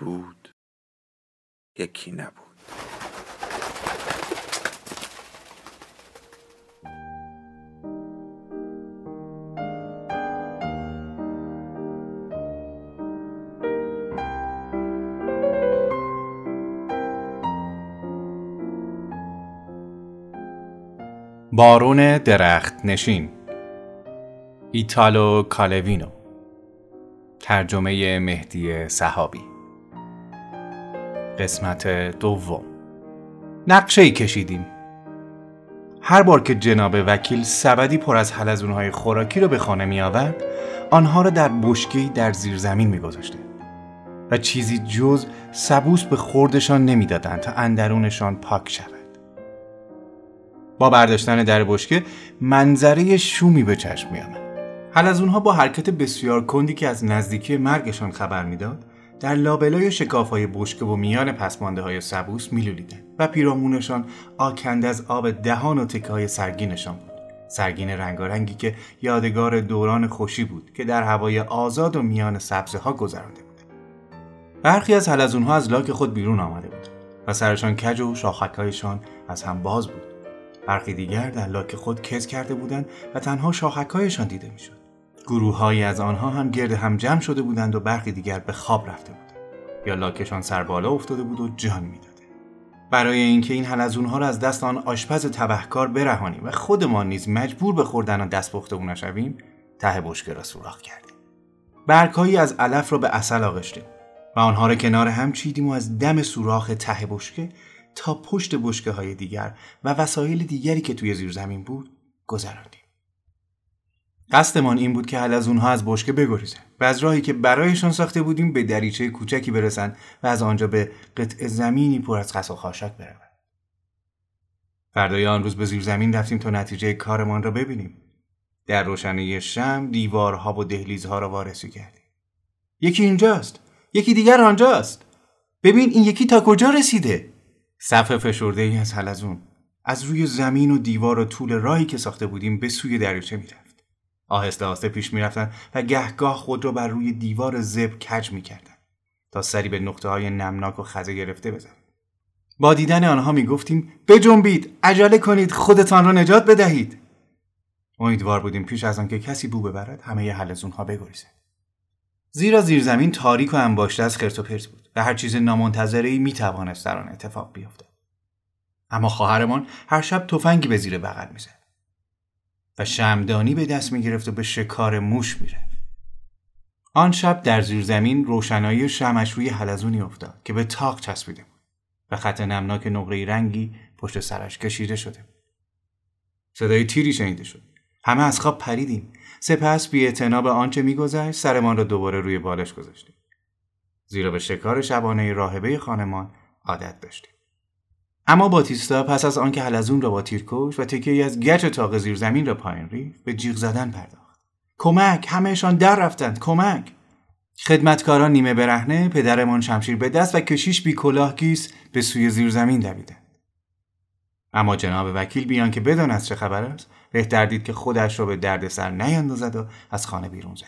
بود یکی نبود. بارون درخت نشین ایتالو کالوینو ترجمه مهدی صحابی. قسمت دوم. نقشه ای کشیدیم. هر بار که جناب وکیل سبدی پر از حلزونهای خوراکی رو به خانه می آورد آنها را در بشکی در زیر زمین می گذاشته و چیزی جز سبوس به خوردشان نمی‌دادند تا اندرونشان پاک شود. با برداشتن در بشکه منظره شومی به چشم می آمد. حلزونها با حرکت بسیار کندی که از نزدیکی مرگشان خبر می‌داد در لابلای شکاف های بشکه و میان پسمانده های سبوس میلولیدند و پیرامونشان آکند از آب دهان و تکه های سرگینشان بود. سرگین رنگارنگی که یادگار دوران خوشی بود که در هوای آزاد و میان سبزه ها گذرانده بود برخی از حلزونها از لاک خود بیرون آمده بود و سرشان کج و شاخکهایشان از هم باز بود. برخی دیگر در لاک خود کز کرده بودند و تنها شاخکهایشان دیده می‌شد. گروههایی از آنها هم گرد هم جمع شده بودند و برخی دیگر به خواب رفته بودند. یا لاکشان سر بالا افتاده بود و جان می‌داده. برای اینکه این حلزونها را از دست آن آشپز تبهکار برهانیم و خودمان نیز مجبور به خوردن دست او نشویم ته بشکه را سوراخ کردیم. برگهایی از علف را به اصل آغشتیم و آنها را کنار هم چیدیم و از دم سوراخ ته بشکه تا پشت بشکه های دیگر و وسایل دیگری که توی زیر زمین بود گذراندیم. قصدمان این بود که حل از اونها از بشکه بگریزن و از راهی که برایشان ساخته بودیم به دریچه کوچکی برسند و از آنجا به قطع زمینی پر از خس و خاشاک بروند فردای آن روز به زیر زمین رفتیم تا نتیجه کارمان را ببینیم. در روشنی شم دیوارها و دهلیزها را وارسی کردیم. یکی اینجاست یکی دیگر آنجاست. ببین این یکی تا کجا رسیده؟ صف فشرده ای از حلزون از روی زمین و دیوار و طول راهی که ساخته بودیم به سوی دریاچه می‌رفت. آهسته آهسته پیش می‌رفتند و گهگاه خود را بر روی دیوار زب کج می‌کردند تا سری به نقطه های نمناک و خزه گرفته بزنند با دیدن آنها می‌گفتیم بجنبید عجله کنید خودتان را نجات بدهید. امیدوار بودیم پیش از آنکه کسی بو ببرد همه حلزون ها بگریزند زیرا زیرزمین تاریک و انباشته از خرت و پرت بود و هر چیز نامنتظره می توانست در آن اتفاق بیفتد. اما خواهرمان هر شب تفنگی به زیر بغل می‌زد. و شمدانی به دست می گرفت و به شکار موش می رفت. آن شب در زیر زمین روشنایی شمش روی حلزونی افتاد که به تاق چسبیده بود و خط نمناک نقره رنگی پشت سرش کشیده شده بود. صدای تیری شنیده شد. همه از خواب پریدیم. سپس بی به آنچه میگذشت سرمان را دوباره روی بالش گذاشتیم. زیرا به شکار شبانه راهبه خانمان عادت داشتیم. اما باتیستا پس از آنکه حلزون را با تیر کش و تکه از گچ تاق زیر زمین را پایین ریخت به جیغ زدن پرداخت. کمک همهشان در رفتند کمک! خدمتکاران نیمه برهنه پدرمان شمشیر به دست و کشیش بی کلاه گیس به سوی زیر زمین دویدند. اما جناب وکیل بیان که بداند چه خبر است بهتر دید که خودش را به دردسر نیندازد و از خانه بیرون زد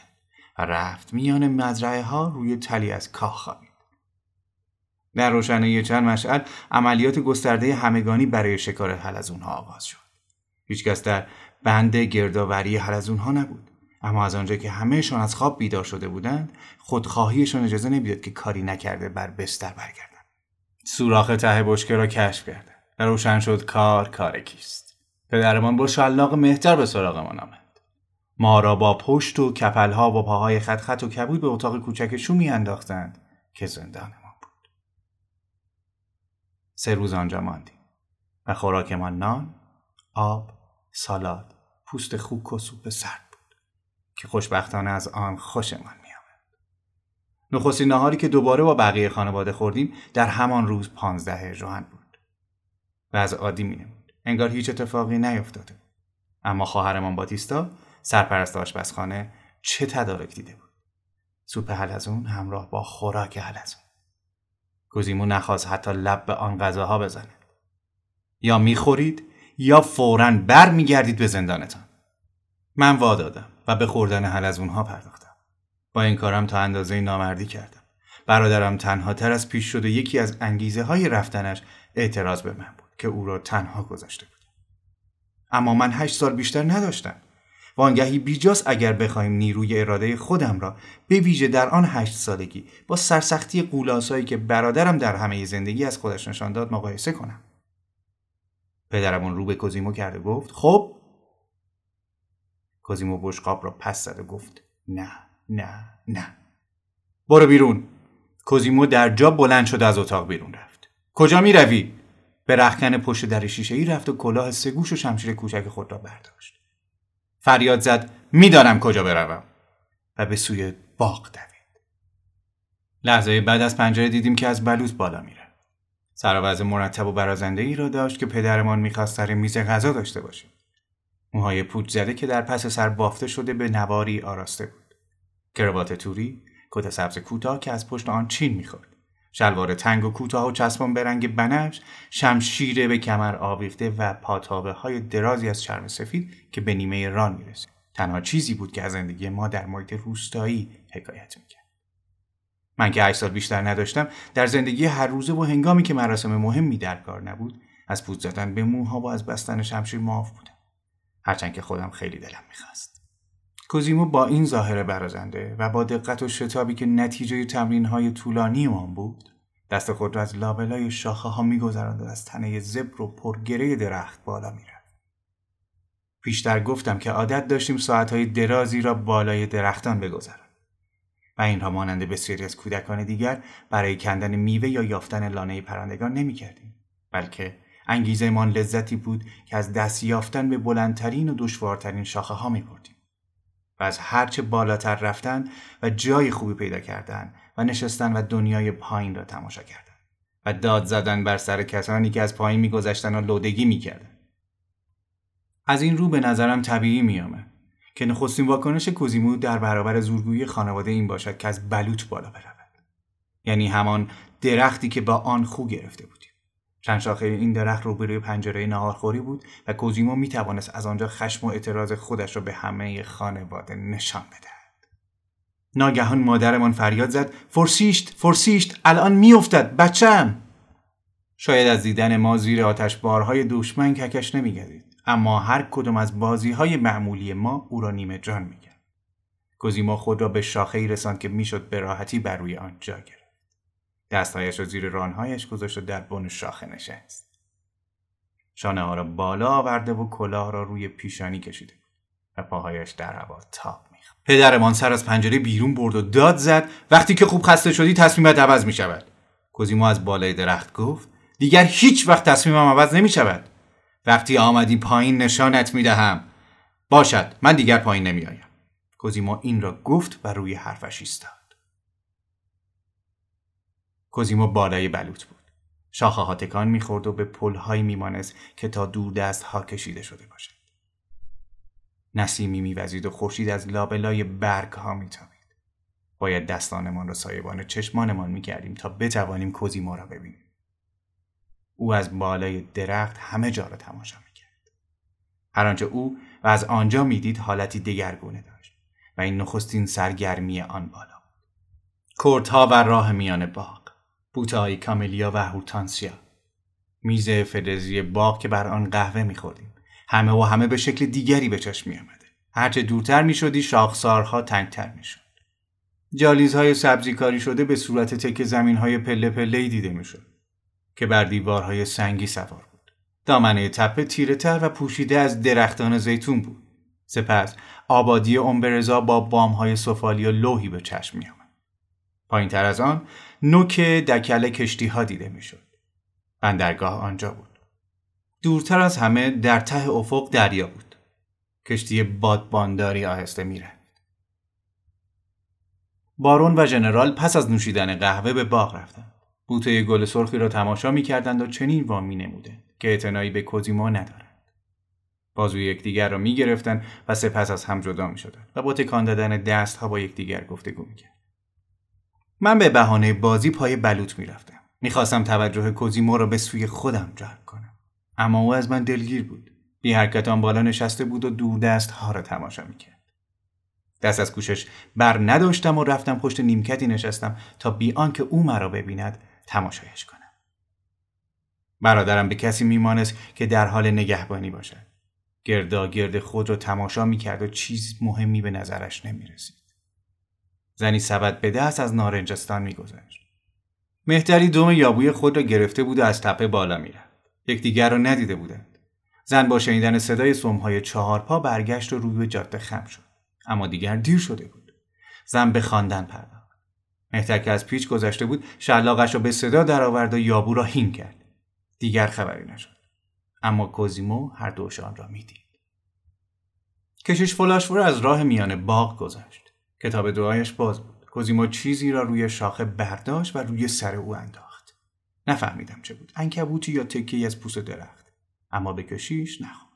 و رفت میان مزرعه ها روی تلی از کاه خوابید در روشنایی چند مشعل عملیات گسترده همگانی برای شکار حلزونها آغاز شد. هیچکس در بند گردآوری حلزونها نبود. اما از آنجا که همهشان از خواب بیدار شده بودند خودخواهیشان اجازه نمی‌داد که کاری نکرده بر بستر برگردند سوراخ ته بشکه را کشف کردند روشن شد کار کار کیست پدرمان با شلاق مهتر به سراغمان آمد ما را با پشت و کپلها و پاهای خط خط و کبود به اتاق کوچک شومی انداختند که زندان سه روز آنجا ماندیم. و خوراکمان نان، آب، سالاد، پوست خوک و سوپ سرد بود که خوشبختانه از آن خوشمان میآمد. نخستین نهاری که دوباره با بقیه خانواده خوردیم در همان روز پانزده ژوئن بود و از عادی مینمود. انگار هیچ اتفاقی نیفتاده اما خواهرمان باتیستا سرپرست آشپزخانه چه تدارک دیده بود؟ سوپ حلزون همراه با خوراک حلزون کوزیمو نخواست حتی لب به آن غذاها بزنه. یا می‌خورید یا فورا بر میگردید به زندانتان. من وادادم و به خوردن حلزونها پرداختم. با این کارم تا اندازه نامردی کردم. برادرم تنها تر از پیش شده یکی از انگیزه های رفتنش اعتراض به من بود که او را تنها گذاشته بود اما من هشت سال بیشتر نداشتم. وانگهی بیجاست اگر بخوایم نیروی اراده خودم را به ویژه در آن هشت سالگی با سرسختی قولاسایی که برادرم در همه زندگی از خودش نشان داد مقایسه کنم. پدرمون رو به کوزیمو کرده گفت خب؟ کوزیمو بشقاب را پس زد و گفت نه نه نه. برو بیرون. کوزیمو در جا بلند شد از اتاق بیرون رفت. کجا می روی؟ به رخکن پشت در شیشه ای رفت و کلاه سگوش و شمشیر کوچک خود را برداشت. فریاد زد می‌دانم کجا بروم. و به سوی باغ دوید. لحظه بعد از پنجره دیدیم که از بلوط بالا میره. سراوز مرتب و برازنده ای را داشت که پدرمان می‌خواست سر میز غذا داشته باشیم موهای پوچ زده که در پس سر بافته شده به نواری آراسته بود. کروات توری کت سبز کوتاه که از پشت آن چین می‌خورد. شلوار تنگ و کوتاه و چسبان به رنگ بنفش شمشیر به کمر آویخته و پاتابه های درازی از چرم سفید که به نیمه ران می‌رسید تنها چیزی بود که از زندگی ما در محیط روستایی حکایت می‌کرد. من که هشت سال بیشتر نداشتم در زندگی هر روزه و هنگامی که مراسم مهمی در کار نبود از پود زدن به موها و از بستن شمشیر معاف بودم. هرچند که خودم خیلی دلم می‌خواست. کوزیمو با این ظاهر برازنده و با دقت و شتابی که نتیجه تمرین های طولانی آن بود دست خود را از لابلای شاخه ها و از تنه زبر و پرگره درخت بالا می‌رفت. پیشتر گفتم که عادت داشتیم ساعتهای درازی را بالای درختان بگذرم و اینها مانند بسیاری از کودکان دیگر برای کندن میوه یا یافتن لانه پرندگان نمی‌کردیم بلکه انگیزهمان لذتی بود که از دست یافتن به بلندترین و دشوارترین شاخه ها می از هرچه بالاتر رفتن و جای خوبی پیدا کردن و نشستن و دنیای پایین را تماشا کردن و داد زدن بر سر کسانی که از پایین میگذشتن و لودگی می‌کردن. از این رو به نظرم طبیعی میامد که نخستین واکنش کوزیمو در برابر زورگویی خانواده این باشد که از بلوط بالا برود. یعنی همان درختی که با آن خو گرفته بودیم. چند شاخه این درخت روبروی پنجره نهارخوری بود و کوزیمو می توانست از آنجا خشم و اعتراض خودش را به همه خانواده نشان بدهد. ناگهان مادرمان فریاد زد فرسیشت فرسیشت الان میافتد بچم! شاید از دیدن ما زیر آتش بارهای دشمن ککش نمیگردید اما هر کدام از بازی های معمولی ما او را نیمه جان می‌کرد کوزیما خود را به شاخه ای رساند که می‌شد به راحتی بر روی آن جا گرفت. دستهایش را زیر رانهایش گذاشت و در بن شاخه نشست. شانه ها را بالا آورده و کلاه را روی پیشانی کشیده و پاهایش در هوا تاب میخ پدرمان سر از پنجره بیرون برد و داد زد وقتی که خوب خسته شدی تصمیمت عوض می شود کوزیمو از بالای درخت گفت دیگر هیچ وقت تصمیمم عوض نمی شود وقتی آمدی پایین نشانت می دهم باشد من دیگر پایین نمی آیم کوزیمو این را گفت و روی حرفش ایستاد. کوزیمو بالای بلوط بود. شاخه ها تکان می‌خورد و به پلهایی میمانست که تا دور دست ها کشیده شده باشد. نسیمی میوزید و خورشید از لابلای برگ ها میتابید. باید دستانمان را سایبان چشمانمان می‌کردیم تا بتوانیم کوزیمو را ببینیم. او از بالای درخت همه جا را تماشا می‌کرد. هر آنچه او و از آنجا می‌دید حالتی دگرگونه داشت و این نخستین سرگرمی آن بالا بود. کردها و راه میان باغ بوتهای کاملیا و هورتانسیا میز فلزی باغ که بر آن قهوه میخوردیم. همه و همه به شکل دیگری به چشم میآمده. هرچه دورتر می‌شدی شاخسارها تنگتر می‌شد. جالیزهای سبزی کاری شده به صورت تک زمین های پله پله دیده می‌شد که بر دیوارهای سنگی سوار بود. دامنه تپه تیره تر و پوشیده از درختان زیتون بود. سپس آبادی امبرزا با بامهای سفالی و لوحی به چشم می پایین تر از آن نوک دکل کشتی ها دیده می‌شد. بندرگاه آنجا بود. دورتر از همه در ته افق دریا بود. کشتی بادبانداری آهسته میره. بارون و ژنرال پس از نوشیدن قهوه به باغ رفتند. بوته گل سرخی را تماشا می کردند و چنین وام می که اعتنایی به کوزیما ندارند. بازوی یکدیگر را می گرفتند و سپس از هم جدا می شدند و با تکان دادن دست ها با یکدیگر گفتگو می کرد. من به بهانه بازی پای بلوط می رفتم. می‌خواستم توجه کوزیمو را به سوی خودم جلب کنم. اما او از من دلگیر بود. بی حرکت آن بالا نشسته بود و دور دست ها را تماشا می کرد. دست از کوشش بر نداشتم و رفتم پشت نیمکتی نشستم تا بی آنکه او مرا ببیند تماشایش کنم. برادرم به کسی میمانست که در حال نگهبانی باشد. گردا گرد خود را تماشا می‌کرد و چیز مهمی به نظرش نمی رسید. زنی سبد به دست از نارنجستان میگذشت. مهتری دوم یابوی خود را گرفته بود و از تپه بالا می‌رفت. یکدیگر را ندیده بودند. زن با شنیدن صدای سمهای چهار پا برگشت و روی جاده خم شد. اما دیگر دیر شده بود. زن به خواندن پرداخت. مهتر که از پیچ گذشته بود شلاقش را به صدا درآورد و یابو را هین کرد. دیگر خبری نشد. اما کوزیمو هر دوشان را می‌دید. کشش فلاشفور از راه میان باغ گذشت. کتاب دعایش باز بود. کوزیمو چیزی را روی شاخه برداشت و روی سر او انداخت. نفهمیدم چه بود. عنکبوتی یا تکه‌ای از پوست درخت. اما به کشیش نخورد.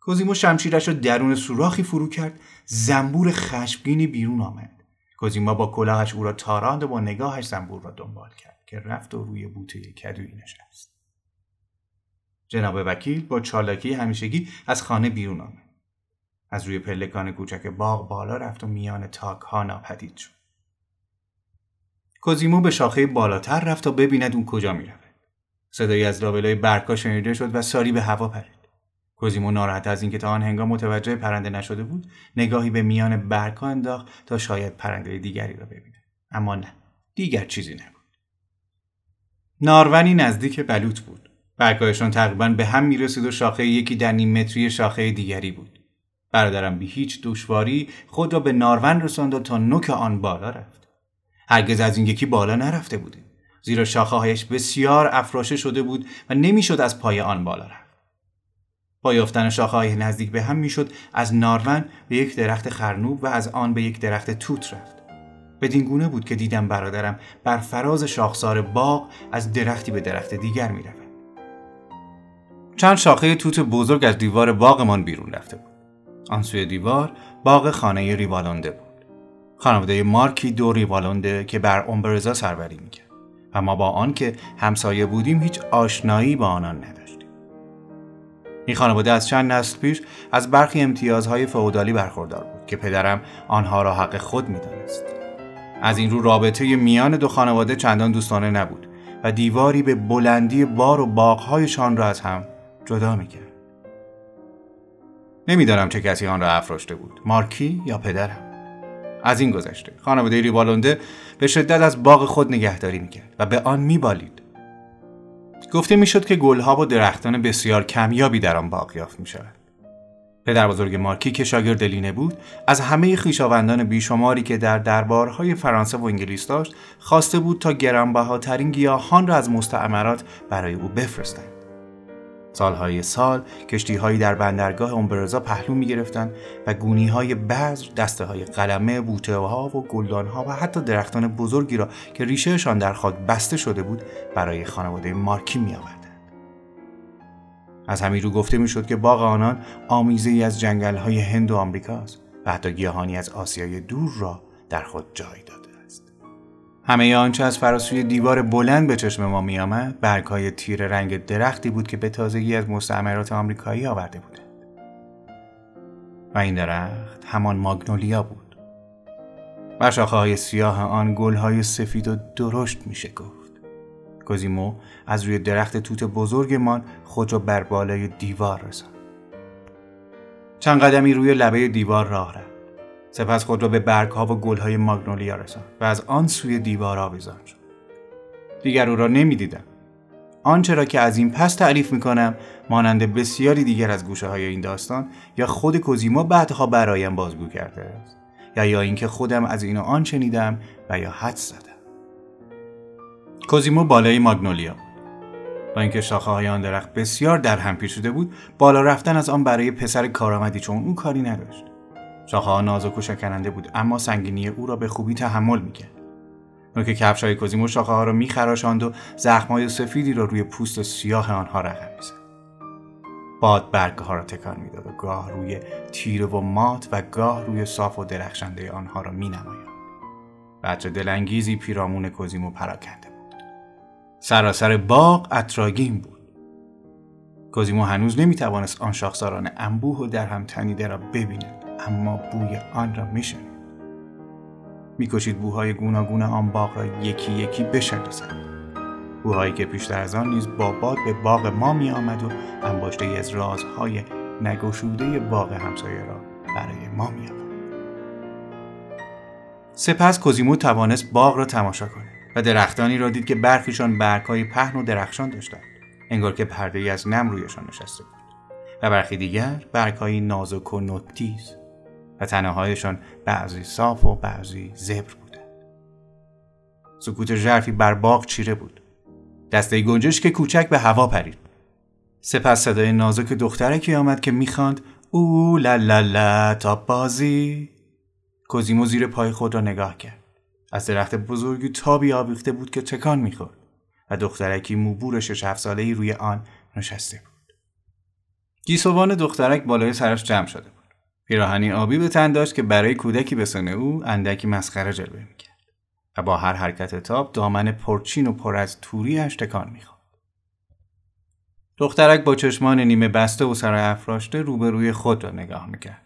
کوزیمو شمشیرش را درون سوراخی فرو کرد. زنبور خشمگینی بیرون آمد. کوزیمو با کلاهش او را تاراند و با نگاهش زنبور را دنبال کرد که رفت و روی بوته کدویی نشست. جناب وکیل با چالاکی همیشگی از خانه بیرون آمد. از روی پلکان کوچک باغ بالا رفت و میان تاک ها ناپدید شد. کوزیمو به شاخه بالاتر رفت تا ببیند اون کجا می رود. صدایی از لابلای برگا شنیده شد و ساری به هوا پرید. کوزیمو ناراحت از اینکه تا آن هنگام متوجه پرنده نشده بود نگاهی به میان برگا انداخت تا شاید پرنده دیگری را ببیند اما نه دیگر چیزی نبود نارونی نزدیک بلوط بود برگایشان تقریبا به هم می‌رسید و شاخه یکی در نیم متری شاخه دیگری بود برادرم بی هیچ دشواری خود را به نارون رساند و تا نوک آن بالا رفت هرگز از این یکی بالا نرفته بوده زیرا شاخه هایش بسیار افراشه شده بود و نمی‌شد از پای آن بالا رفت با یافتن شاخه های نزدیک به هم می‌شد از نارون به یک درخت خرنوب و از آن به یک درخت توت رفت بدین گونه بود که دیدم برادرم بر فراز شاخسار باغ از درختی به درخت دیگر می رفت. چند شاخه توت بزرگ از دیوار باغمان بیرون رفته بود. آن سوی دیوار باغ خانه ریوالونده بود. خانواده مارکی دو ریوالونده که بر امبرزا سروری می‌کرد و ما با آن که همسایه بودیم هیچ آشنایی با آنان نداشتیم. این خانواده از چند نسل پیش از برخی امتیازهای فئودالی برخوردار بود که پدرم آنها را حق خود می‌دانست. از این رو رابطه میان دو خانواده چندان دوستانه نبود و دیواری به بلندی بار و باغهایشان را از هم جدا می‌کرد. نمی‌دانم چه کسی آن را افراشته بود. مارکی یا پدرم؟ از این گذشته. خانواده ریوالونده به شدت از باغ خود نگهداری می‌کرد و به آن میبالید. گفته می‌شد که گلها و درختان بسیار کمیابی در آن باغ یافت می‌شود. پدر بزرگ مارکی که شاگرد لینه بود از همه خویشاوندان بیشماری که در دربارهای فرانسه و انگلیس داشت خواسته بود تا گرانبهاترین گیاهان را از مستعمرات برای او بفرستند. سالهای سال کشتیهایی در بندرگاه امبرزا پهلو می گرفتن و گونی های بذر، دسته های قلمه، بوته ها و گلدان ها و حتی درختان بزرگی را که ریشهشان در خاک بسته شده بود برای خانواده مارکی می آوردند. از همین رو گفته می شد که باغ آنان آمیزه ای از جنگل های هند و آمریکاست و حتی گیاهانی از آسیای دور را در خود جای داد. همه آنچه از فراسوی دیوار بلند به چشم ما می آمد برگهای تیر رنگ درختی بود که به تازگی از مستعمرات آمریکایی آورده بودند و این درخت همان ماگنولیا بود. بر شاخه های سیاه آن گل های سفید و درشت می گفت. کوزیمو از روی درخت توت بزرگمان خود را بر بالای دیوار رساند. چند قدمی روی لبه دیوار راه رفت. سپس خود را به برگها و گلهای ماگنولیا رساند و از آن سوی دیوار آویزان شد. دیگر او را نمی‌دیدم. آنچه را که از این پس تعریف می کنم مانند بسیاری دیگر از گوشه های این داستان یا خود کوزیما بعدها برایم بازگو کرده است یا یا اینکه خودم از این آن شنیدم و یا حد زدم. کوزیمو بالای ماگنولیا با اینکه شاخه های آن درخت بسیار در هم پیچیده بود بالا رفتن از آن برای پسر کارآمدی چون او کاری نداشت. شاخه نازک و شکننده بود اما سنگینی او را به خوبی تحمل می‌کرد نوک کفش های کوزیمو شاخه ها را میخراشاند و زخمای سفیدی را روی پوست سیاه آنها رقم می‌زد باد برگ ها را تکان می‌داد و گاه روی تیره و مات و گاه روی صاف و درخشنده آنها را می نماید. بچه دلانگیزی پیرامون کوزیمو پراکنده بود. سراسر باغ اطراگین بود. کوزیمو هنوز نمی توانست آن شاخساران انبوه و در هم تنیده را ببیند اما بوی آن را می شنید. می‌کشید بوهای گوناگون آن باغ را یکی یکی بشناسد. بوهایی که پیشتر از آن نیز با باد به باغ ما می آمد و انباشته از رازهای نگشوده باغ همسایه را برای ما می آمد. سپس کوزیمو توانست باغ را تماشا کند و درختانی را دید که برخیشان برگهای پهن و درخشان داشتند انگار که پرده ای از نم رویشان نشسته بود و برخی دیگر برگهایی نازک و نکتیز و تنهایشان بعضی صاف و بعضی زبر بودند سکوت ژرفی بر باغ چیره بود. دسته گنجش که کوچک به هوا پرید. سپس صدای نازک دخترکی آمد که می‌خواند او لا لا لا تا بازی. کوزیمو زیر پای خود را نگاه کرد. از درخت بزرگی تابی آویخته بود که تکان می‌خورد و دخترکی موبور شش هفت ساله روی آن نشسته بود. گیسوان دخترک بالای سرش جمع شده بود. پیراهنی آبی به تن داشت که برای کودکی به سن او اندکی مسخره جلوه می‌کرد و با هر حرکت تاب دامن پرچین و پر از توریش تکان می‌خورد. دخترک با چشمان نیمه بسته و سر افراشته روبروی خود را نگاه می‌کرد.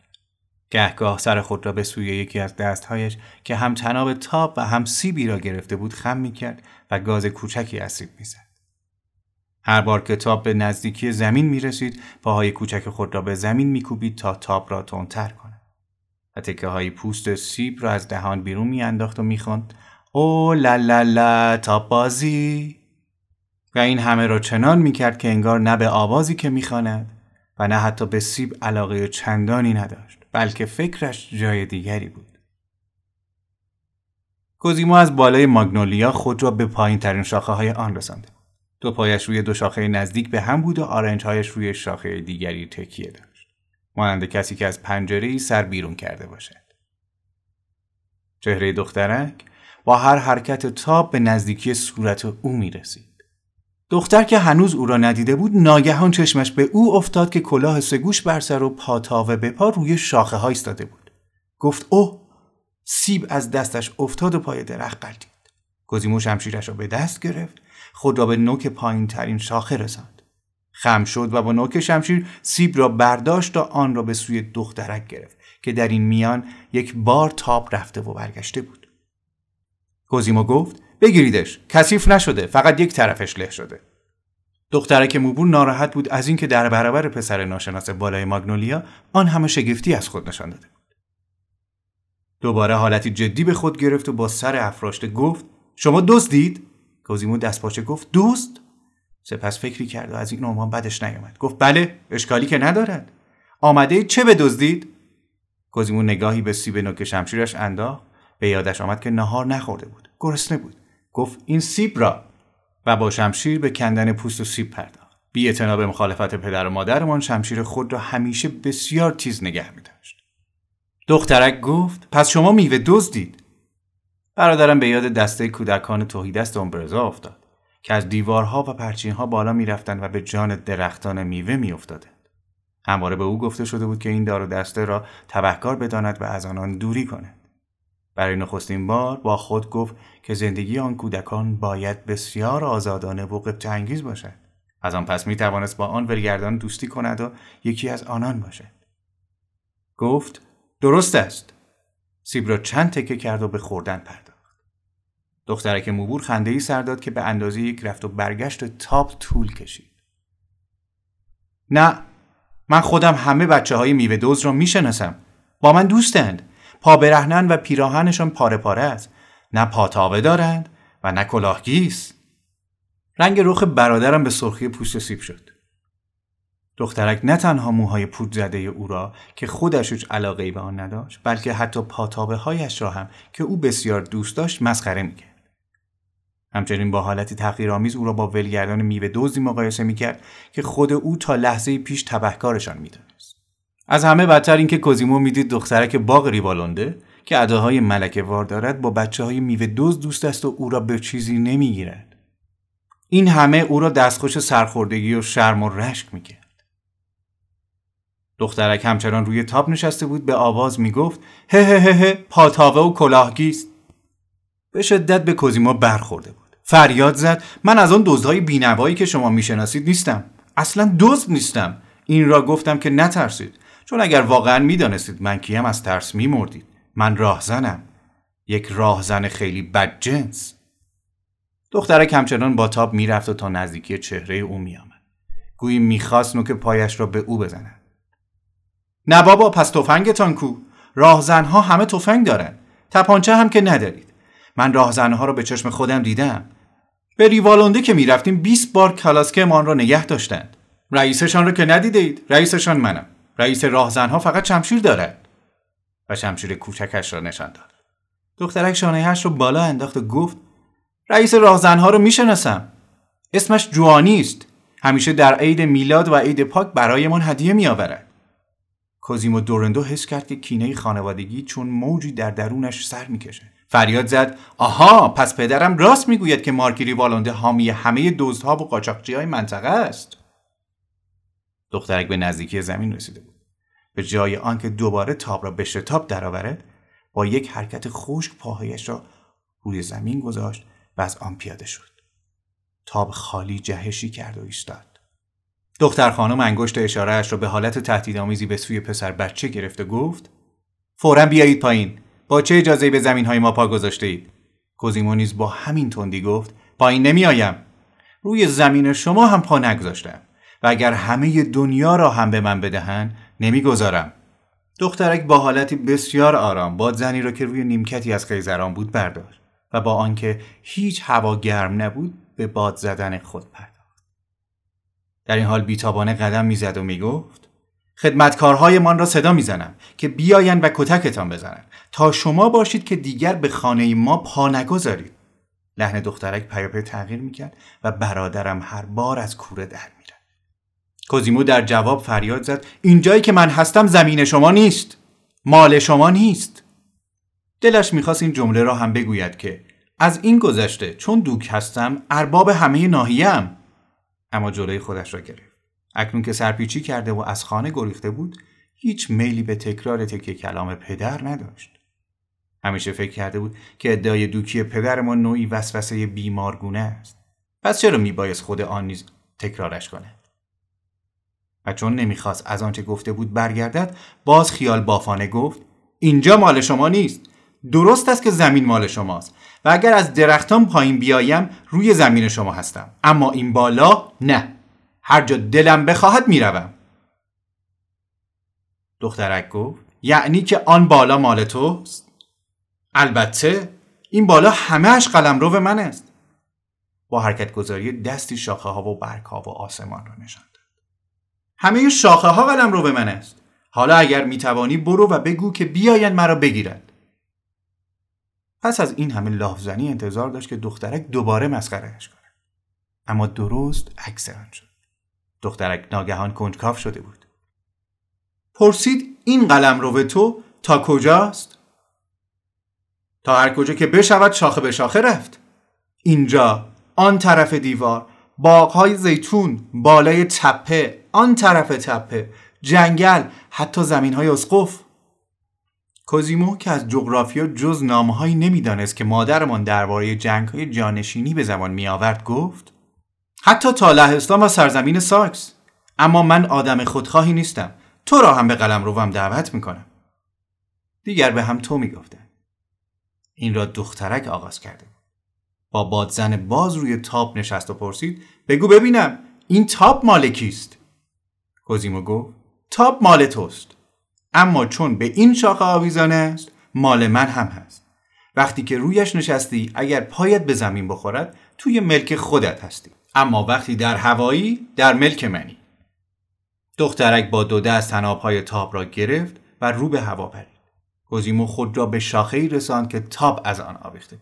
گهگاه سر خود را به سوی یکی از دستهایش که هم تناب تاب و هم سیبی را گرفته بود خم می‌کرد و گاز کوچکی از سیب می‌زد. هر بار که تاب به نزدیکی زمین می رسید پاهای کوچک خود را به زمین میکوبید تا تاب را تندتر کند. و تکه های پوست سیب را از دهان بیرون میانداخت و می‌خواند او لا لا لا تا بازی. و این همه را چنان می‌کرد که انگار نه به آوازی که می‌خواند و نه حتی به سیب علاقه چندانی نداشت بلکه فکرش جای دیگری بود. کوزیمو از بالای ماگنولیا خود را به پایین ترین شاخه های آن رسانده. دو پایش روی دو شاخه نزدیک به هم بود و آرنج هایش روی شاخه دیگری تکیه داشت مانند کسی که از پنجره ای سر بیرون کرده باشد چهره دخترک با هر حرکت تاب به نزدیکی صورت او می رسید. دختر که هنوز او را ندیده بود ناگهان چشمش به او افتاد که کلاه سگوش بر سر و پاتاوه به پا روی شاخه های ایستاده بود. گفت اوه سیب از دستش افتاد و پای درخت قلتید. کوزیمو شمشیرش را به دست گرفت خود را به نوک پایین ترین شاخه رساند. خم شد و با نوک شمشیر سیب را برداشت و آن را به سوی دخترک گرفت که در این میان یک بار تاب رفته و برگشته بود. کوزیمو گفت بگیریدش کثیف نشده فقط یک طرفش له شده دخترک موبور ناراحت بود از اینکه در برابر پسر ناشناس بالای ماگنولیا آن همه شگفتی از خود نشان داده بود دوباره حالتی جدی به خود گرفت و با سر افراشته گفت شما دوست دید کوزیمو دستپاچه گفت دوست؟ سپس فکری کرد و از این عنوان بدش نیامد. گفت بله اشکالی که ندارد. آمده چه بدزدید؟ کوزیمو نگاهی به سیب نوک شمشیرش انداخت. به یادش آمد که نهار نخورده بود. گرسنه بود. گفت این سیب را. و با شمشیر به کندن پوست و سیب پرداخت. بی به مخالفت پدر و مادرمان شمشیر خود را همیشه بسیار تیز نگه می داشت. دخترک گفت پس شما میوه دزدید؟ برادرم به یاد دسته کودکان توهیدست امبرزا افتاد که از دیوارها و پرچینها بالا می‌رفتند و به جان درختان میوه میافتادند. همواره به او گفته شده بود که این دار و دسته را تبهکار بداند و از آنان دوری کند برای نخستین بار با خود گفت که زندگی آن کودکان باید بسیار آزادانه و انگیز باشد. از آن پس می توانست با آن ولگردان دوستی کند و یکی از آنان باشد. گفت درست است. سیب را چند تکه کرد و به خوردن پرداخت. دخترک موبور خنده ای سر داد که به اندازه یک رفت و برگشت تاپ طول کشید. نه من خودم همه بچه های میوه دوز را می‌شناسم. با من دوستند. پا برهنن و پیراهنشان پاره پاره است. نه پاتاوه دارند و نه کلاهگیس. رنگ رخ برادرم به سرخی پوست سیب شد. دخترک نه تنها موهای پود زده او را که خودش هیچ علاقه ای به آن نداشت بلکه حتی پاتابه هایش را هم که او بسیار دوست داشت مسخره می‌کرد. همچنین با حالتی تحقیرآمیز او را با ولگردان میوه دوزی مقایسه می‌کرد که خود او تا لحظه پیش تبهکارشان می‌دانست از همه بدتر اینکه کوزیمو می‌دید دخترک باغ ریوالونده که اداهای ملکه وار دارد با بچه های میوه دوز دوست است و او را به چیزی نمی‌گیرد. این همه او را دستخوش سرخوردگی و شرم و رشک می‌کرد. دخترک همچنان روی تاب نشسته بود به آواز می‌گفت هه هه هه پاتاوه و کلاهگیست. به شدت به کوزیما برخورده بود. فریاد زد. من از آن دزدهای بینوایی که شما می‌شناسید نیستم. اصلا دزد نیستم. این را گفتم که نترسید. چون اگر واقعا می‌دانستید من کیم از ترس میمردید. من راهزنم. یک راهزن خیلی بدجنس دخترک همچنان با تاب می‌رفت و تا نزدیکی چهره او میآمد. گویی می‌خواست نوک پایش را به او بزند. نه بابا پس تفنگتان کو. راهزنها همه تفنگ دارن. تپانچه هم که ندارید. من راهزنها را به چشم خودم دیدم. به ریوالونده که می‌رفتیم 20 بار کلاسکمان را نگه داشتند. رئیسشان را که ندیدید. رئیسشان منم. رئیس راهزنها فقط شمشیر دارد و شمشیر کوچکش را نشان داد. دخترک شانههاش رو بالا انداخت و گفت رئیس راهزنها رو می‌شناسم. اسمش جوانی است. همیشه در عید میلاد و عید پاک برایمان هدیه میآورد. کوزیمو دورندو حس کرد که کینه خانوادگی چون موجی در درونش سر می‌کشه. فریاد زد آها پس پدرم راست می‌گوید که مارکیری والونده حامی همه دزدها و قاچاقچی های منطقه است. دخترک به نزدیکی زمین رسیده بود. به جای آنکه دوباره تاب را به شتاب درآورد با یک حرکت خشک پاهایش را روی زمین گذاشت و از آن پیاده شد. تاب خالی جهشی کرد و ایستاد. دختر خانم انگشت اشارهاش را به حالت تهدیدآمیزی به سوی پسر بچه گرفت و گفت فورا بیایید پایین. با چه اجازه به زمین های ما پا گذاشته اید؟ کوزیمو نیز با همین تندی گفت پایین نمیآیم. روی زمین شما هم پا نگذاشتم و اگر همه دنیا را هم به من بدهند نمی‌گذارم. دخترک با حالتی بسیار آرام بادزنی را که روی نیمکتی از خیزران بود برداشت و با آنکه هیچ هوا گرم نبود به باد زدن خود پرداخت. در این حال بیتابانه قدم می‌زد و می‌گفت خدمتکارهایمان را صدا می‌زنم که بیاین و کتکتان بزنند. تا شما باشید که دیگر به خانه ما پا نگذارید. لحن دخترک پیاپی تغییر می‌کرد و برادرم هر بار از کوره در کوزیمو در جواب فریاد زد. اینجایی که من هستم زمین شما نیست. مال شما نیست. دلش می‌خواست این جمله را هم بگوید که از این گذشته چون دوک هستم ارباب همه ناحیه‌ام. اما جلوی خودش را گرفت. اکنون که سرپیچی کرده و از خانه گریخته بود هیچ میلی به تکرار تکه کلام پدر نداشت. همیشه فکر کرده بود که ادعای دوکی پدر ما نوعی وسوسه بیمارگونه است. پس چرا میبایست خود آن نیز تکرارش کنه و چون نمی‌خواست از آنچه گفته بود برگردد باز خیال بافانه گفت اینجا مال شما نیست. درست است که زمین مال شماست. و اگر از درختان پایین بیایم روی زمین شما هستم. اما این بالا نه. هر جا دلم بخواهد می‌روم. دخترک گفت یعنی که آن بالا مال توست؟ البته این بالا همهش قلم رو من است. با حرکت گذاری دستی شاخه ها و برگ ها و آسمان را نشان همه شاخه ها قلم رو من است. حالا اگر می‌توانی برو و بگو که بیاین مرا بگیرد. پس از این همه لافزنی انتظار داشت که دخترک دوباره مسخرهش کند. اما درست عکس آن شد. دخترک ناگهان کنجکاف شده بود. پرسید این قلم رو به تو تا کجاست؟ تا هر کجا که بشود شاخه به شاخه رفت. اینجا آن طرف دیوار باغهای زیتون بالای تپه آن طرف تپه جنگل حتی زمین های اسقف. کوزیمو که از جغرافیا جز نامهایی نمی‌دانست که مادرمان درباره جنگ های جانشینی به زمان می آورد گفت حتی تا لهستان و سرزمین ساکس. اما من آدم خودخواهی نیستم. تو را هم به قلمروم دعوت می‌کنم. دیگر به هم تو می‌گفتند این را دخترک آغاز کرده. با بادزن باز روی تاب نشست و پرسید بگو ببینم این تاب مال کیست؟ کوزیمو گفت تاب مال توست. اما چون به این شاخه آویزان است مال من هم هست. وقتی که رویش نشستی اگر پایت به زمین بخورد توی ملک خودت هستی. اما وقتی در هوایی در ملک منی دخترک با دو دست تنابهای تاب را گرفت و رو به هوا پرید کوزیمو خود را به شاخه ای رساند که تاب از آن آویخته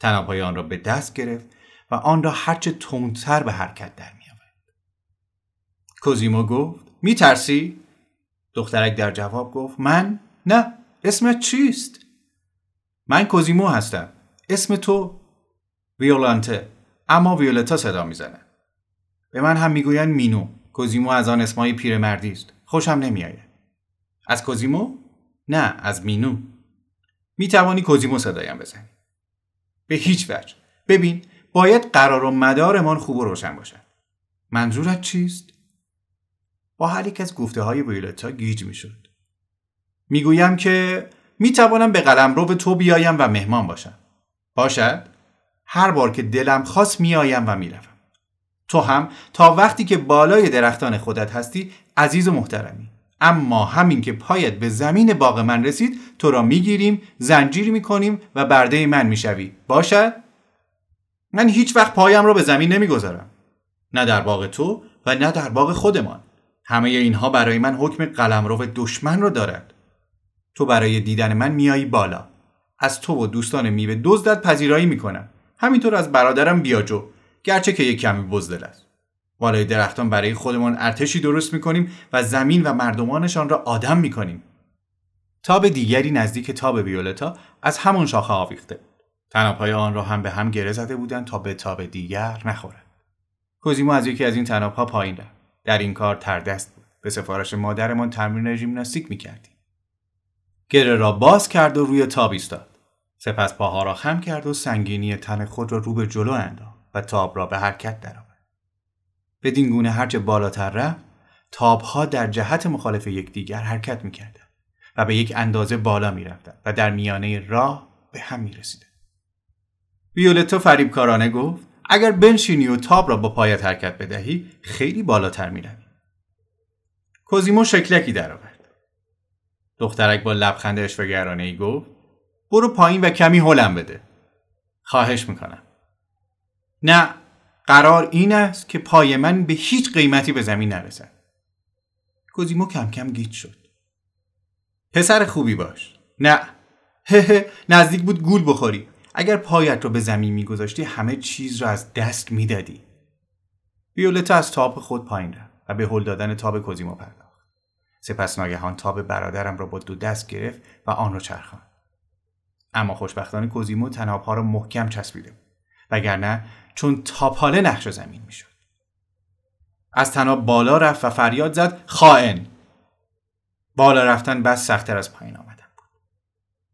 تنابهای آن را به دست گرفت و آن را هرچه تندتر به حرکت در می آورد. کوزیمو گفت می ترسی؟ دخترک در جواب گفت من؟ نه اسمت چیست؟ من کوزیمو هستم اسم تو ویولانته اما ویولتا صدا می‌زنه. به من هم می‌گویند مینو. کوزیمو از آن اسمای پیرمردی است. خوشم نمیآید. از کوزیمو؟ نه از مینو. می توانی کوزیمو صدایم بزنی. به هیچ وجه. ببین باید قرار و مدارمان خوب و روشن باشد منظورت چیست؟ با هر یک از گفته های ویولتا گیج می شد می‌گویم که می توانم به قلم رو به تو بیایم و مهمان باشم. باشد؟ هر بار که دلم خواست میآیم و می‌روم. تو هم تا وقتی که بالای درختان خودت هستی عزیز و محترمی. اما همین که پایت به زمین باغ من رسید تو را می‌گیریم زنجیر می‌کنیم و برده من می‌شوی. باشد من هیچ وقت پایم را به زمین نمی‌گذارم. نه در باغ تو و نه در باغ خودمان. همه اینها برای من حکم قلمرو دشمن را دارد تو برای دیدن من میایی بالا. از تو و دوستان میوه دزدت پذیرایی می‌کنم. همینطور از برادرم بیاجو گرچه که یک کمی بزدل است. بالای درختان برای خودمان ارتشی درست می‌کنیم و زمین و مردمانشان را آدم می‌کنیم. تاب دیگری نزدیک تاب ویولتا از همون شاخه آویخته تنابهای آن را هم به هم گره زده بودند تا به تاب دیگر نخورد کوزیمو از یکی از این تنابها پایین رفت. در این کار تردست بود. به سفارش مادرمان تمرین ژیمناستیک می‌کردیم. گره را باز کرد و روی تاب ایستاد. سپس پاها را خم کرد و سنگینی تن خود را رو به جلو انداخت و تاب را به حرکت درآورد. بدین گونه هرچه بالاتر رفت تابها در جهت مخالف یکدیگر حرکت می‌کردند و به یک اندازه بالا می‌رفتند و در میانه راه به هم می‌رسیدند. ویولتو فریبکارانه گفت اگر بنشینی و تاب را با پایت حرکت بدهی خیلی بالاتر می‌روی. کوزیمو شکلکی درآورد. دخترک با لبخند اشوهگرانه ای گفت برو پایین و کمی هلم بده. خواهش می‌کنم. نه قرار این است که پای من به هیچ قیمتی به زمین نرسد. کوزیمو کم کم گیت شد. پسر خوبی باش. نه. هه نزدیک بود گول بخوری. اگر پایت رو به زمین میگذاشتی همه چیز را از دست می‌دادی. ویولتا از تاب خود پایین رفت و به هل دادن تاب کوزیمو پرداخت. سپس ناگهان تاب برادرم را با دو دست گرفت و آن را چرخاند. اما خوشبختانه کوزیمو تنابها را محکم چسبیده بود. وگرنه چون تاپاله نقش زمین می‌شد. از تناب بالا رفت و فریاد زد خائن! بالا رفتن بس سختتر از پایین آمدن بود.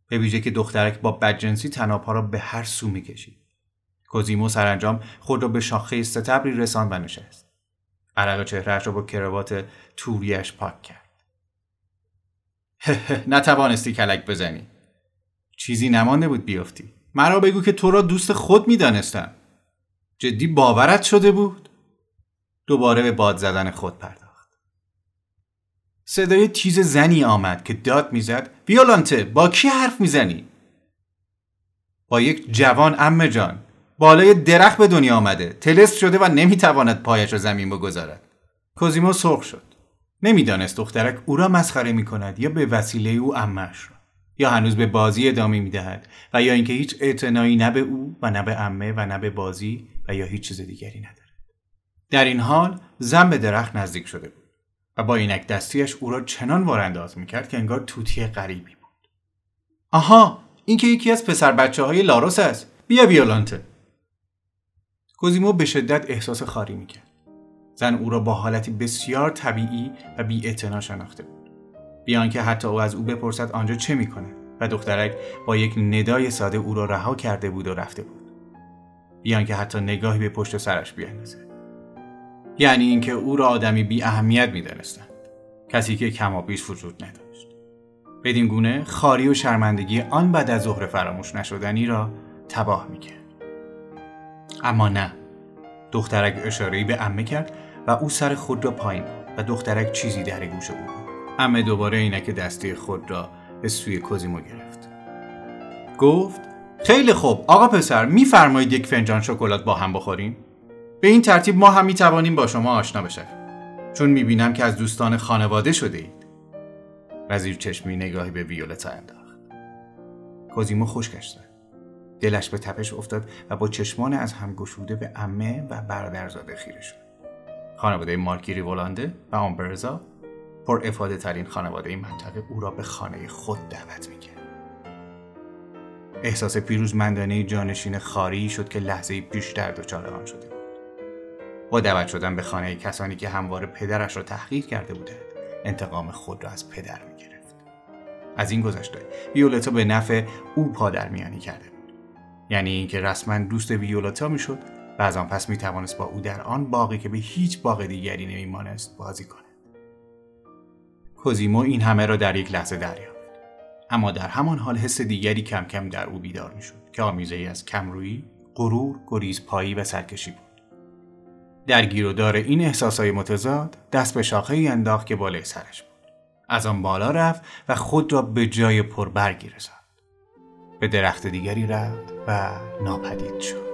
به ویژه که دخترک با بدجنسی تنابها را به هر سو می‌کشید. کوزیمو سرانجام خود را به شاخه ستبری رساند و نشست. عرق چهرهش را با کراوات توریش پاک کرد. نتوانستی کلک بزنی. چیزی نمانده بود بیافتی. مرا بگو که تو را دوست خود می‌دانستم. جدی باورت شده بود؟ دوباره به باد زدن خود پرداخت. صدای تیز زنی آمد که داد می‌زد ویولانته با کی حرف می‌زنی؟ با یک جوان ام جان بالای درخت به دنیا آمده تلست شده و نمی‌تواند پایش را زمین بگذارد. کوزیمو سرخ شد. نمی‌دانست دخترک او را مسخره می کند یا به وسیله او امش یا هنوز به بازی ادامه می دهد و یا اینکه هیچ اعتنایی نه به او و نه به امه و نه به بازی و یا هیچ چیز دیگری ندارد. در این حال زن به درخت نزدیک شده بود و با اینک دستیش او را چنان وارانداز می‌کرد که انگار توتی غریبی بود. آها این که یکی از پسر بچه های لاروس است. بیا ویولانته کوزیمو به شدت احساس خاری می‌کرد. زن او را با حالتی بسیار طبیعی و بی شناخته بیان که حتی او از او بپرسد آنجا چه می‌کنه و دخترک با یک ندای ساده او را رها کرده بود و رفته بود. بیان که حتی نگاهی به پشت سرش بیاندازه یعنی اینکه او را آدمی بی اهمیت می‌دانستند. کسی که کمابیش وجود نداشت. بدین گونه خاری و شرمندگی آن بعد از ظهر فراموش نشدنی را تباه می‌کرد. اما نه. دخترک اشارهی به امه کرد و او سر خود را پایین و دخترک چیزی در گوش او بود. امه دوباره اینک دستی خود را به سوی کوزیمو گرفت. گفت خیلی خوب آقا پسر میفرمایید یک فنجان شکلات با هم بخوریم؟ به این ترتیب ما هم می‌توانیم با شما آشنا بشویم. چون می‌بینم که از دوستان خانواده شده اید. وزیر چشمی نگاهی به ویولتا انداخت. کوزیمو خشکش زد دلش به تپش افتاد و با چشمان از هم گشوده به امه و برادرزاده خیره شد. خانواده مارکی ریولانده و آمبرزا پر افاده ترین خانواده این منطقه او را به خانه خود دعوت می‌کرد. احساس پیروزمندانه جانشین خاری شد که لحظه پیش در دچار آن شده بود. با دعوت شدن به خانه کسانی که همواره پدرش را تحقیر کرده بودند انتقام خود را از پدر می‌گرفت از این گذشته ویولتا به نفع او پادرمیانی کرده بود یعنی اینکه رسما دوست ویولتا می‌شد و از آن پس می‌توانست با او در آن باقی که به هیچ باغ دیگری نمیمانست بازی کند کوزیمو این همه را در یک لحظه دریافت. اما در همان حال حس دیگری کم کم در او بیدار می‌شد که آمیزه ای از کمرویی غرور گریزپایی و سرکشی بود. در گیر و دار این احساسای متضاد دست به شاخه ای انداخت که بالای سرش بود. از آن بالا رفت و خود را به جای پربرگی رساند. به درخت دیگری رفت و ناپدید شد.